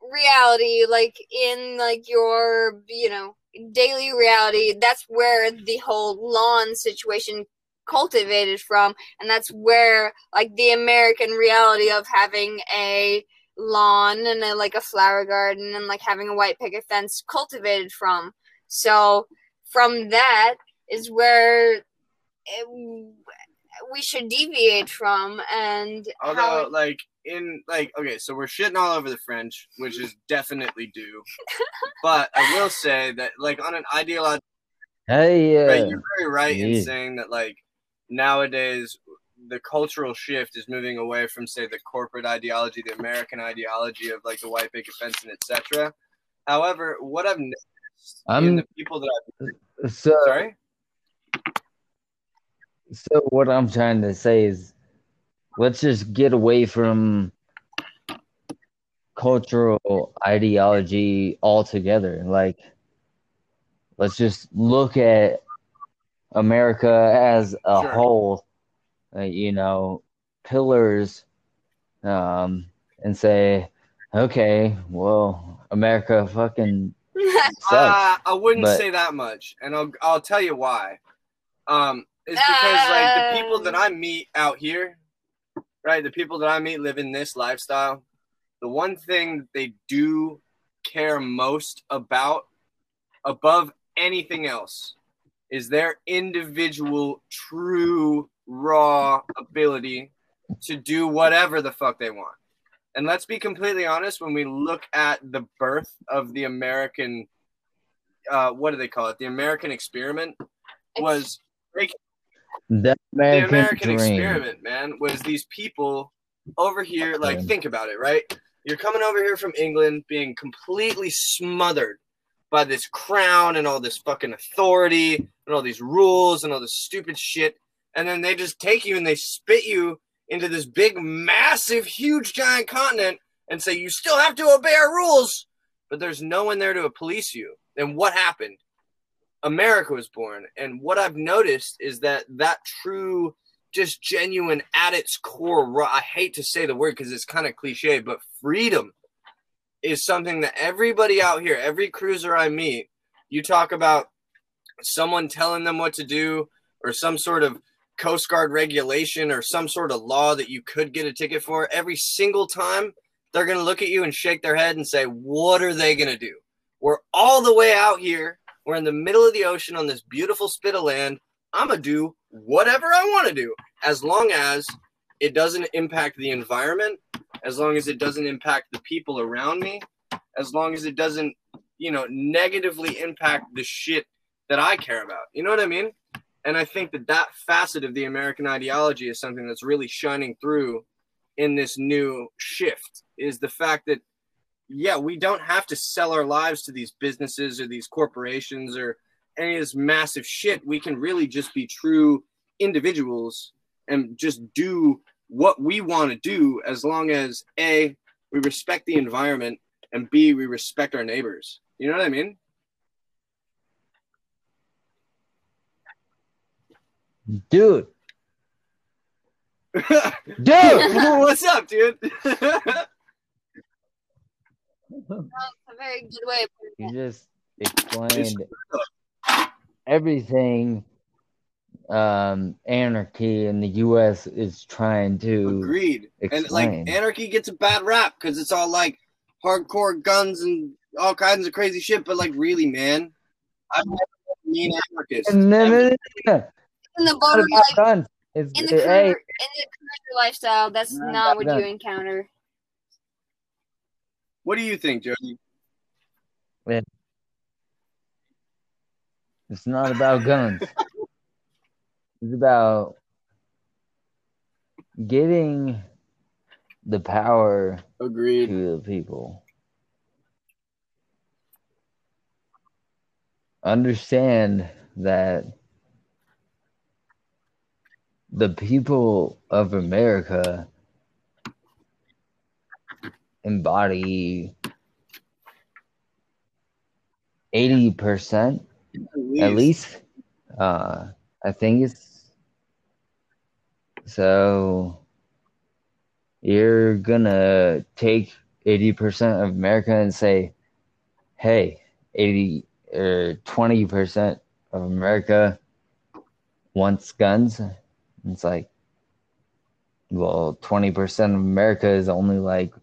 reality, like in like your you know daily reality, that's where the whole lawn situation cultivated from, and that's where like the American reality of having a lawn and a, like a flower garden and like having a white picket fence cultivated from. So from that is where it, we should deviate from and how Although, like in like okay, so we're shitting all over the French, which is definitely due. but I will say that, like, on an ideological, Hey, right, uh, you're very right in saying that, like, nowadays the cultural shift is moving away from, say, the corporate ideology, the American ideology of like the white picket fence and etc. However, what I've noticed I'm- the people that I've so sorry, so what I'm trying to say is, let's just get away from cultural ideology altogether. Like, let's just look at America as a Sure. whole. Uh, you know, pillars, um, and say, okay, well, America fucking sucks. Uh, I wouldn't but- say that much, and I'll I'll tell you why. Um, it's because like the people that I meet out here, right? The people that I meet live in this lifestyle. The one thing that they do care most about, above anything else, is their individual, true, raw ability to do whatever the fuck they want. And let's be completely honest, when we look at the birth of the American, uh, what do they call it? The American experiment was the the American, American experiment, man, was these people over here. Like, think about it, right? You're coming over here from England, being completely smothered by this crown and all this fucking authority and all these rules and all this stupid shit. And then they just take you and they spit you into this big, massive, huge, giant continent and say, you still have to obey our rules. But there's no one there to police you. And what happened? America was born. And what I've noticed is that that true, just genuine at its core, I hate to say the word because it's kind of cliche, but freedom is something that everybody out here, every cruiser I meet, you talk about someone telling them what to do or some sort of Coast Guard regulation or some sort of law that you could get a ticket for, every single time they're going to look at you and shake their head and say, What are they going to do? We're all the way out here. We're in the middle of the ocean on this beautiful spit of land. I'm going to do whatever I want to do as long as it doesn't impact the environment, as long as it doesn't impact the people around me, as long as it doesn't, you know, negatively impact the shit that I care about. You know what I mean? And I think that that facet of the American ideology is something that's really shining through in this new shift is the fact that yeah, we don't have to sell our lives to these businesses or these corporations or any of this massive shit. We can really just be true individuals and just do what we want to do as long as A, we respect the environment and B, we respect our neighbors. You know what I mean? Dude. dude, what's up, dude? That's a very good way. You just explained everything um, anarchy in the U.S. is trying to agreed. Explain. And like anarchy gets a bad rap because it's all like hardcore guns and all kinds of crazy shit. But like, really, man, I've never been an anarchist. No, no, no, no. In the Not boat about life, guns. It's, in the it- cruiser, hey, in the cruiser lifestyle, that's Not not about what you encounter. What do you think, Jody? it's not about guns. it's about getting the power Agreed. to the people. Understand that the people of America embody 80% at least. Uh, I think it's so you're gonna take 80% of America and say, hey, 80 or 20% of America wants guns. It's like, well, 20% of America is only like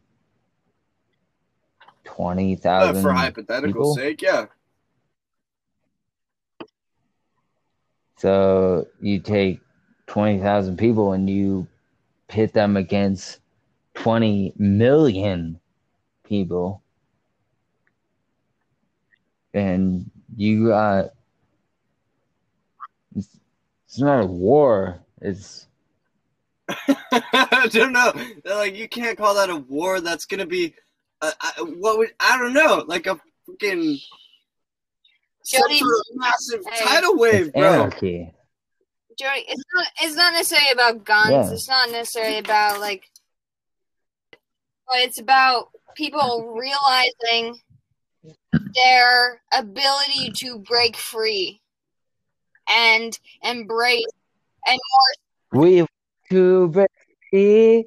Uh, 20,000 for hypothetical people. sake, yeah. So you take 20,000 people and you pit them against 20 million people. And you got, it's, it's not a war. It's, I don't know. They're like, you can't call that a war. That's gonna be, uh, I, what would I don't know, like a freaking some Jody- massive Hey. tidal wave, bro. anarchy. Jody, it's not it's not necessarily about guns. Yeah. It's not necessarily about like but it's about people realizing their ability to break free and embrace and more. We to break free.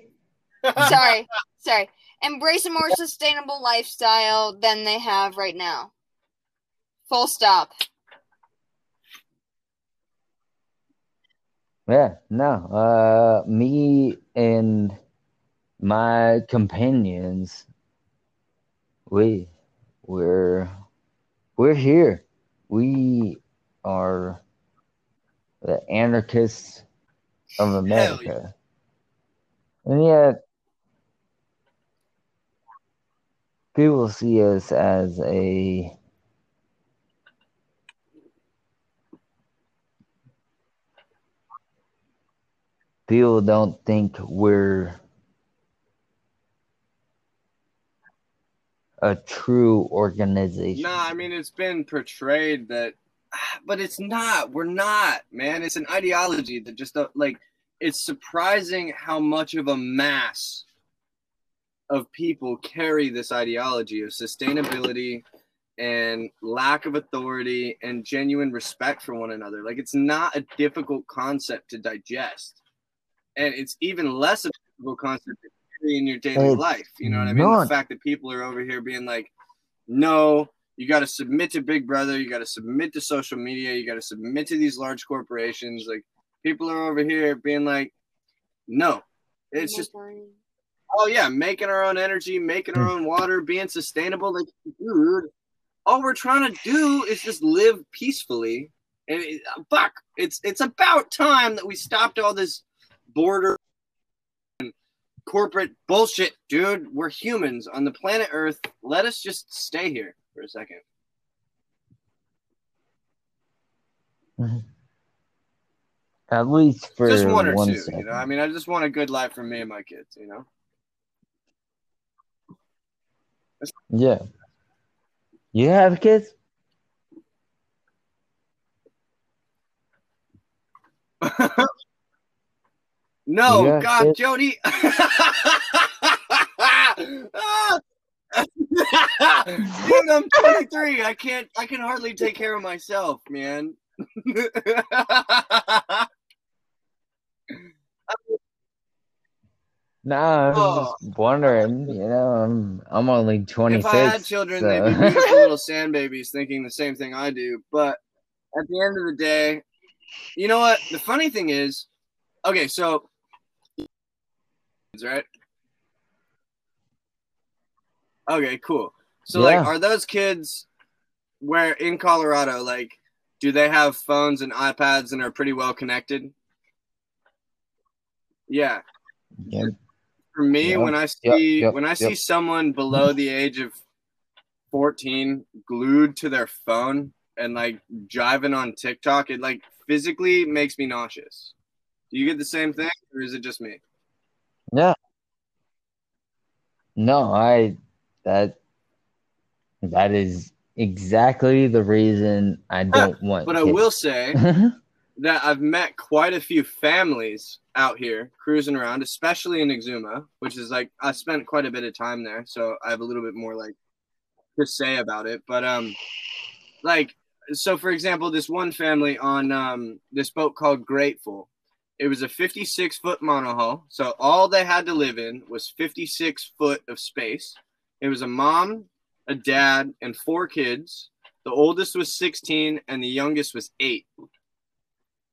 sorry, sorry. Embrace a more sustainable lifestyle than they have right now. Full stop. Yeah, no. Uh, me and my companions, we, we're, we're here. We are the anarchists of America. And yet, people see us as a people don't think we're a true organization. Nah, I mean it's been portrayed that, but it's not. We're not, man. It's an ideology that just like it's surprising how much of a mass of people carry this ideology of sustainability and lack of authority and genuine respect for one another. Like it's not a difficult concept to digest, and it's even less of a difficult concept to carry in your daily It's life. You know what I mean? not. The fact that people are over here being like, "No, you got to submit to Big Brother. You got to submit to social media. You got to submit to these large corporations." Like people are over here being like, "No." It's just oh yeah, making our own energy, making our own water, being sustainable. Like, dude, all we're trying to do is just live peacefully. And it, fuck, it's it's about time that we stopped all this border and corporate bullshit, dude. We're humans on the planet Earth. Let us just stay here for a second. At least for just one or one two, second. you know. I mean, I just want a good life for me and my kids, you know. Yeah. You have kids? No, Yeah, God, it- Jody. Dude, I'm 23. I can't. I can hardly take care of myself, man. Nah, I'm Oh. just wondering. You know, I'm I'm only 26. if I had children, they'd be beautiful little sand babies, thinking the same thing I do. But at the end of the day, you know what? The funny thing is, okay, so right? Okay, cool. So like, are those kids where in Colorado, like, do they have phones and iPads and are pretty well connected? Yeah. Yeah. For me, Yep, when I see yep, when I see someone below the age of fourteen glued to their phone and like jiving on TikTok, it like physically makes me nauseous. Do you get the same thing, or is it just me? Yeah. No, I that that is exactly the reason I don't want But I kids. will say that I've met quite a few families out here cruising around, especially in Exuma, which is like I spent quite a bit of time there, so I have a little bit more like to say about it. But um, like so, for example, this one family on um this boat called Grateful, it was a 56 foot monohull, so all they had to live in was 56 foot of space. It was a mom, a dad, and four kids. The oldest was 16, and the youngest was eight.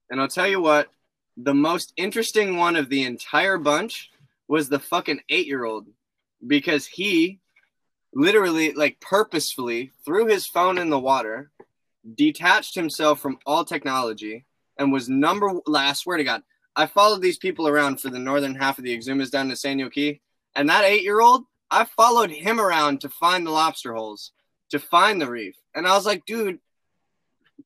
And I'll tell you what, the most interesting one of the entire bunch was the fucking eight year old because he literally, like, purposefully threw his phone in the water, detached himself from all technology, and was number. I swear to God, I followed these people around for the northern half of the Exumas down to San Key, and that eight year old, I followed him around to find the lobster holes, to find the reef. And I was like, dude,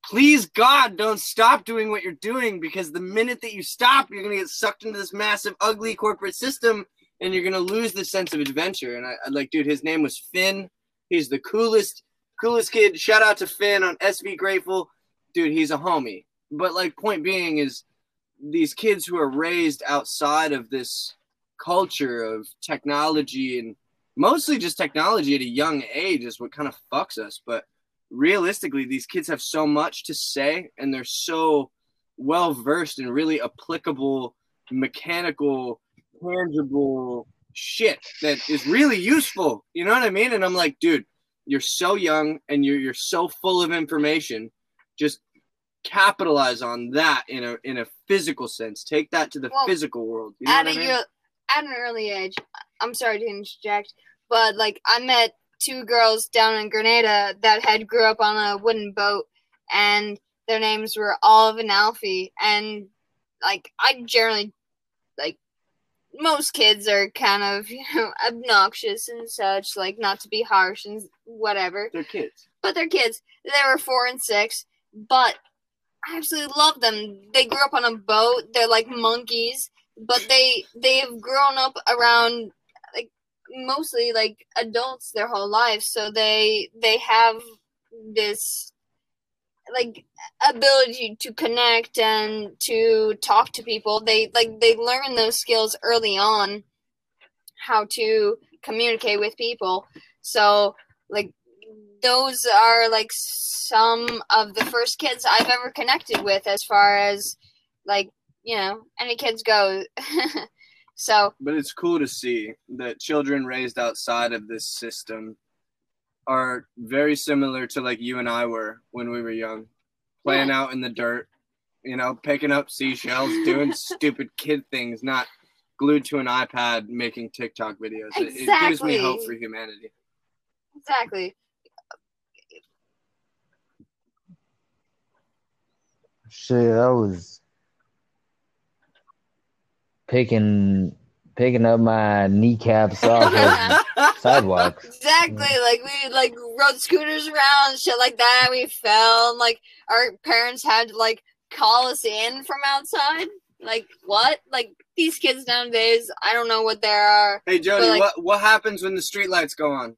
please God, don't stop doing what you're doing because the minute that you stop, you're gonna get sucked into this massive, ugly corporate system, and you're gonna lose the sense of adventure. And I, I like, dude, his name was Finn. He's the coolest, coolest kid. Shout out to Finn on SV Grateful, dude. He's a homie. But like, point being is these kids who are raised outside of this culture of technology and mostly just technology at a young age is what kind of fucks us. But realistically, these kids have so much to say and they're so well versed in really applicable, mechanical, tangible shit that is really useful. You know what I mean? And I'm like, dude, you're so young and you're you're so full of information. Just capitalize on that in a in a physical sense. Take that to the Well, physical world. You know at what I a mean? at an early age. I'm sorry to interject, but like I met two girls down in Grenada that had grew up on a wooden boat, and their names were Olive and Alfie, and like I generally like most kids are kind of you know obnoxious and such, like not to be harsh and whatever They're kids. but they're kids. They were four and six, but I absolutely love them. They grew up on a boat. They're like monkeys, but they they've grown up around mostly like adults their whole lives so they they have this like ability to connect and to talk to people. They like they learn those skills early on how to communicate with people. So like those are like some of the first kids I've ever connected with as far as like, you know, any kids go. so But it's cool to see that children raised outside of this system are very similar to like you and I were when we were young, playing out in the dirt, you know, picking up seashells, doing stupid kid things, not glued to an iPad making TikTok videos. It- It, gives me hope for humanity. exactly. Shit, I was picking picking up my kneecaps off of sidewalks. Exactly. Like we like rode scooters around, shit like that. We fell, and like our parents had to like call us in from outside. Like what? Like these kids nowadays, I don't know what they are. Hey Jody, But, like- what what happens when the streetlights go on?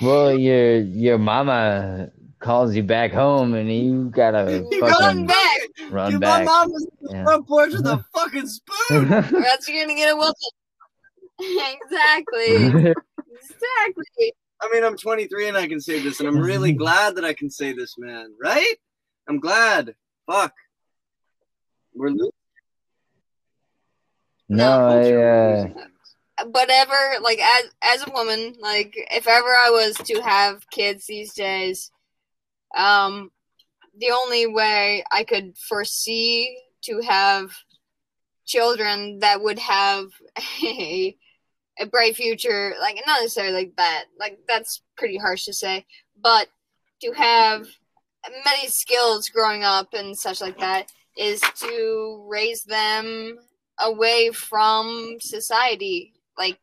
Well, your your mama calls you back home, and you gotta You Run fucking back. run Dude, back. my mom was on the Yeah. front porch with a fucking spoon. Or else you're gonna get a whooping. exactly. Exactly. I mean, I'm 23 and I can say this, and I'm really glad that I can say this, man. Right? I'm glad. Fuck. We're losing no, I, culture. We're uh, losing things. whatever like as as a woman like if ever i was to have kids these days um the only way i could foresee to have children that would have a a bright future like not necessarily like that like that's pretty harsh to say but to have many skills growing up and such like that is to raise them away from society. Like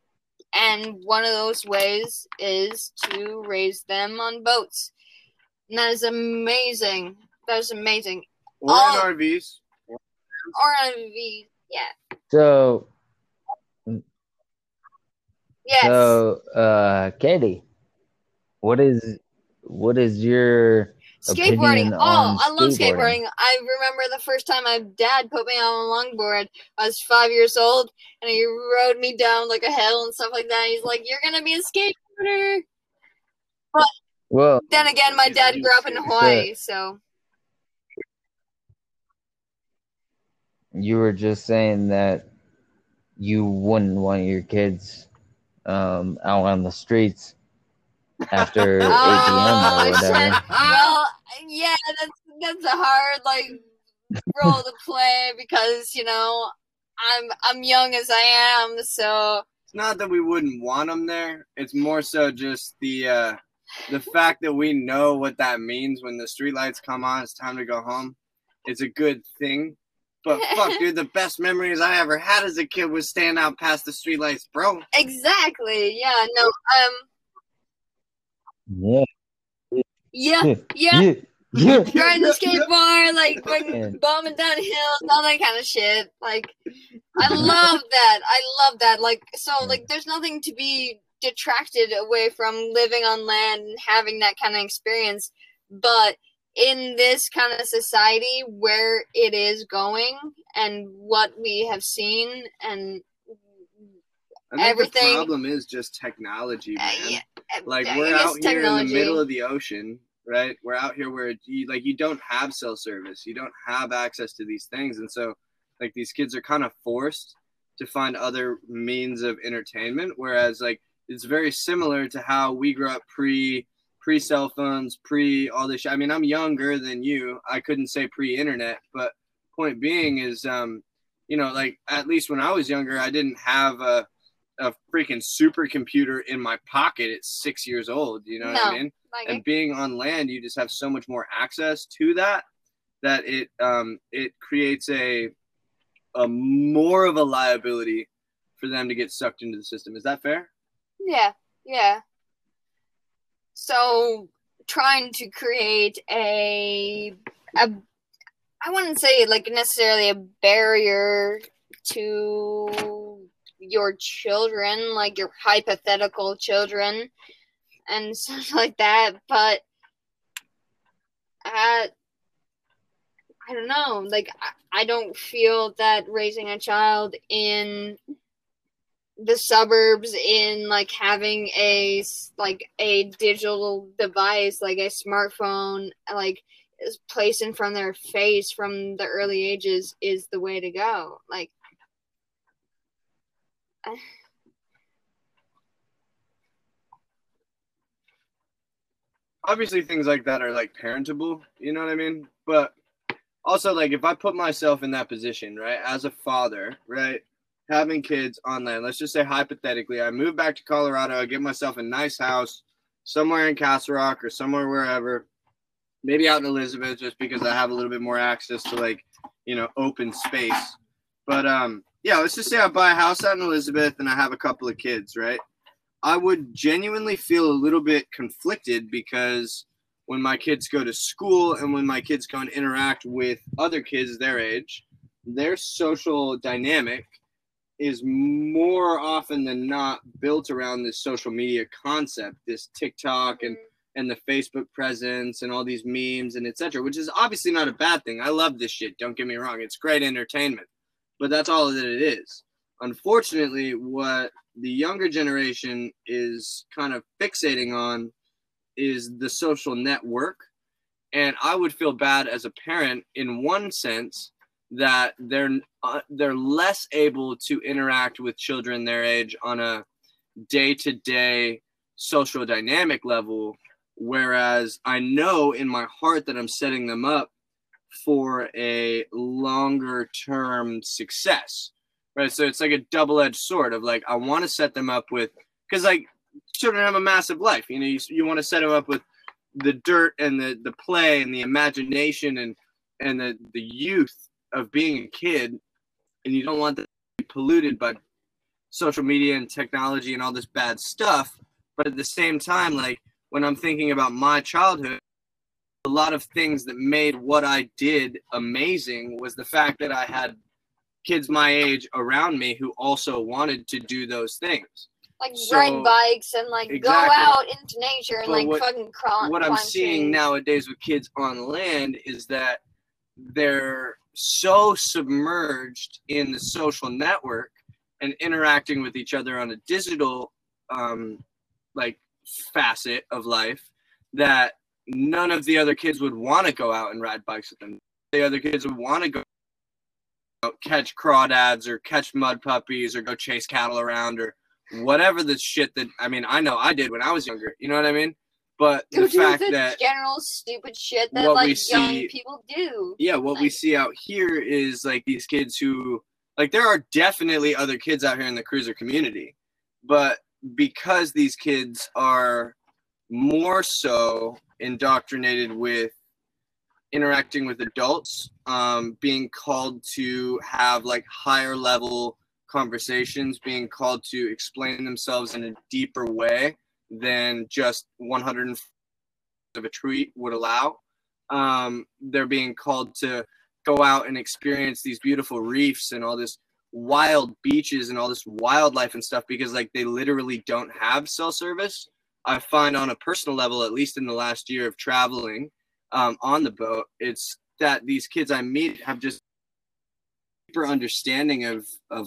and one of those ways is to raise them on boats that is amazing. That is amazing. Or all- in RVs. or RV, yeah. So yes. so uh, Katie, what is what is your skateboarding. oh on i love skateboarding? skateboarding. I remember the first time my dad put me on a longboard. I was five years old and he rode me down like a hill and stuff like that. He's like you're gonna be a skateboarder well? then again my dad grew up in huge hawaii so You were just saying that you wouldn't want your kids um, out on the streets after 8 p.m. Oh, or shit. whatever. well yeah that's that's a hard like role to play because you know i'm i'm young as i am so It's not that we wouldn't want them there. It's more so just the uh, the fact that we know what that means when the streetlights come on. It's time to go home. It's a good thing. But fuck, dude, the best memories I ever had as a kid was staying out past the streetlights, bro. exactly yeah no um Yeah, yeah yeah yeah, yeah. riding the skate skateboard, like Yeah. fucking bombing down hills, all that kind of shit. Like, I love that. I love that. Like, so like, there's nothing to be detracted away from living on land and having that kind of experience. But in this kind of society where it is going and what we have seen and Everything- the problem is just technology, uh, yeah, uh, Like we're out here in the middle of the ocean, right? We're out here where you like you don't have cell service, you don't have access to these things, and so like these kids are kind of forced to find other means of entertainment. Whereas like it's very similar to how we grew up pre pre cell phones, pre all this. Shit. I mean, I'm younger than you. I couldn't say pre internet, but point being is, um, you know, like at least when I was younger, I didn't have a a freaking supercomputer in my pocket at six years old. You know what I mean? Like, And being on land, you just have so much more access to that that it um, it creates a a more of a liability for them to get sucked into the system. Is that fair? Yeah, yeah. So trying to create a a I wouldn't say like necessarily a barrier to your children, like your hypothetical children and stuff like that, but uh, I don't know. Like, I, I don't feel that raising a child in the suburbs in like having a like a digital device like a smartphone like is placed in front of their face from the early ages is the way to go. Like obviously things like that are like parentable you know what i mean? But also like if i put myself in that position right as a father right having kids online. Let's just say hypothetically i move back to colorado i get myself a nice house somewhere in castle rock or somewhere wherever maybe out in elizabeth just because i have a little bit more access to like you know open space. But um yeah let's just say i buy a house out in elizabeth and i have a couple of kids right? I would genuinely feel a little bit conflicted because when my kids go to school and when my kids go and interact with other kids their age, their social dynamic is more often than not built around this social media concept, this TikTok and mm-hmm. and the Facebook presence and all these memes and etc., which is obviously not a bad thing. I love this shit. Don't get me wrong; it's great entertainment, but that's all that it is. Unfortunately, what the younger generation is kind of fixating on is the social network and i would feel bad as a parent in one sense that they're uh, they're less able to interact with children their age on a day-to-day social dynamic level whereas i know in my heart that i'm setting them up for a longer term success right? So it's like a double edged sword of like I want to set them up with because like children have a massive life. You know, you, you want to set them up with the dirt and the the play and the imagination and and the the youth of being a kid, and you don't want them to be polluted by social media and technology and all this bad stuff. But at the same time, like when I'm thinking about my childhood, a lot of things that made what I did amazing was the fact that I had kids my age around me who also wanted to do those things. like So- ride bikes and like Exactly. go out into nature and But like what- fucking crawl. what I'm seeing trees. nowadays with kids on land is that they're so submerged in the social network and interacting with each other on a digital um, like facet of life that none of the other kids would want to go out and ride bikes with them. The other kids would want to go catch crawdads or catch mud puppies or go chase cattle around or whatever the shit that I mean I know I did when I was younger. You know what I mean? But the Dude, fact the that general stupid shit that what we like young see- people do. yeah, what we see out here is like these kids who like there are definitely other kids out here in the cruiser community, but because these kids are more so indoctrinated with interacting with adults, um, being called to have like higher level conversations, being called to explain themselves in a deeper way than just 100 of a tweet would allow. Um, they're being called to go out and experience these beautiful reefs and all this wild beaches and all this wildlife and stuff because like they literally don't have cell service. I find on a personal level, at least in the last year of traveling um, on the boat, it's that these kids I meet have just deeper understanding of of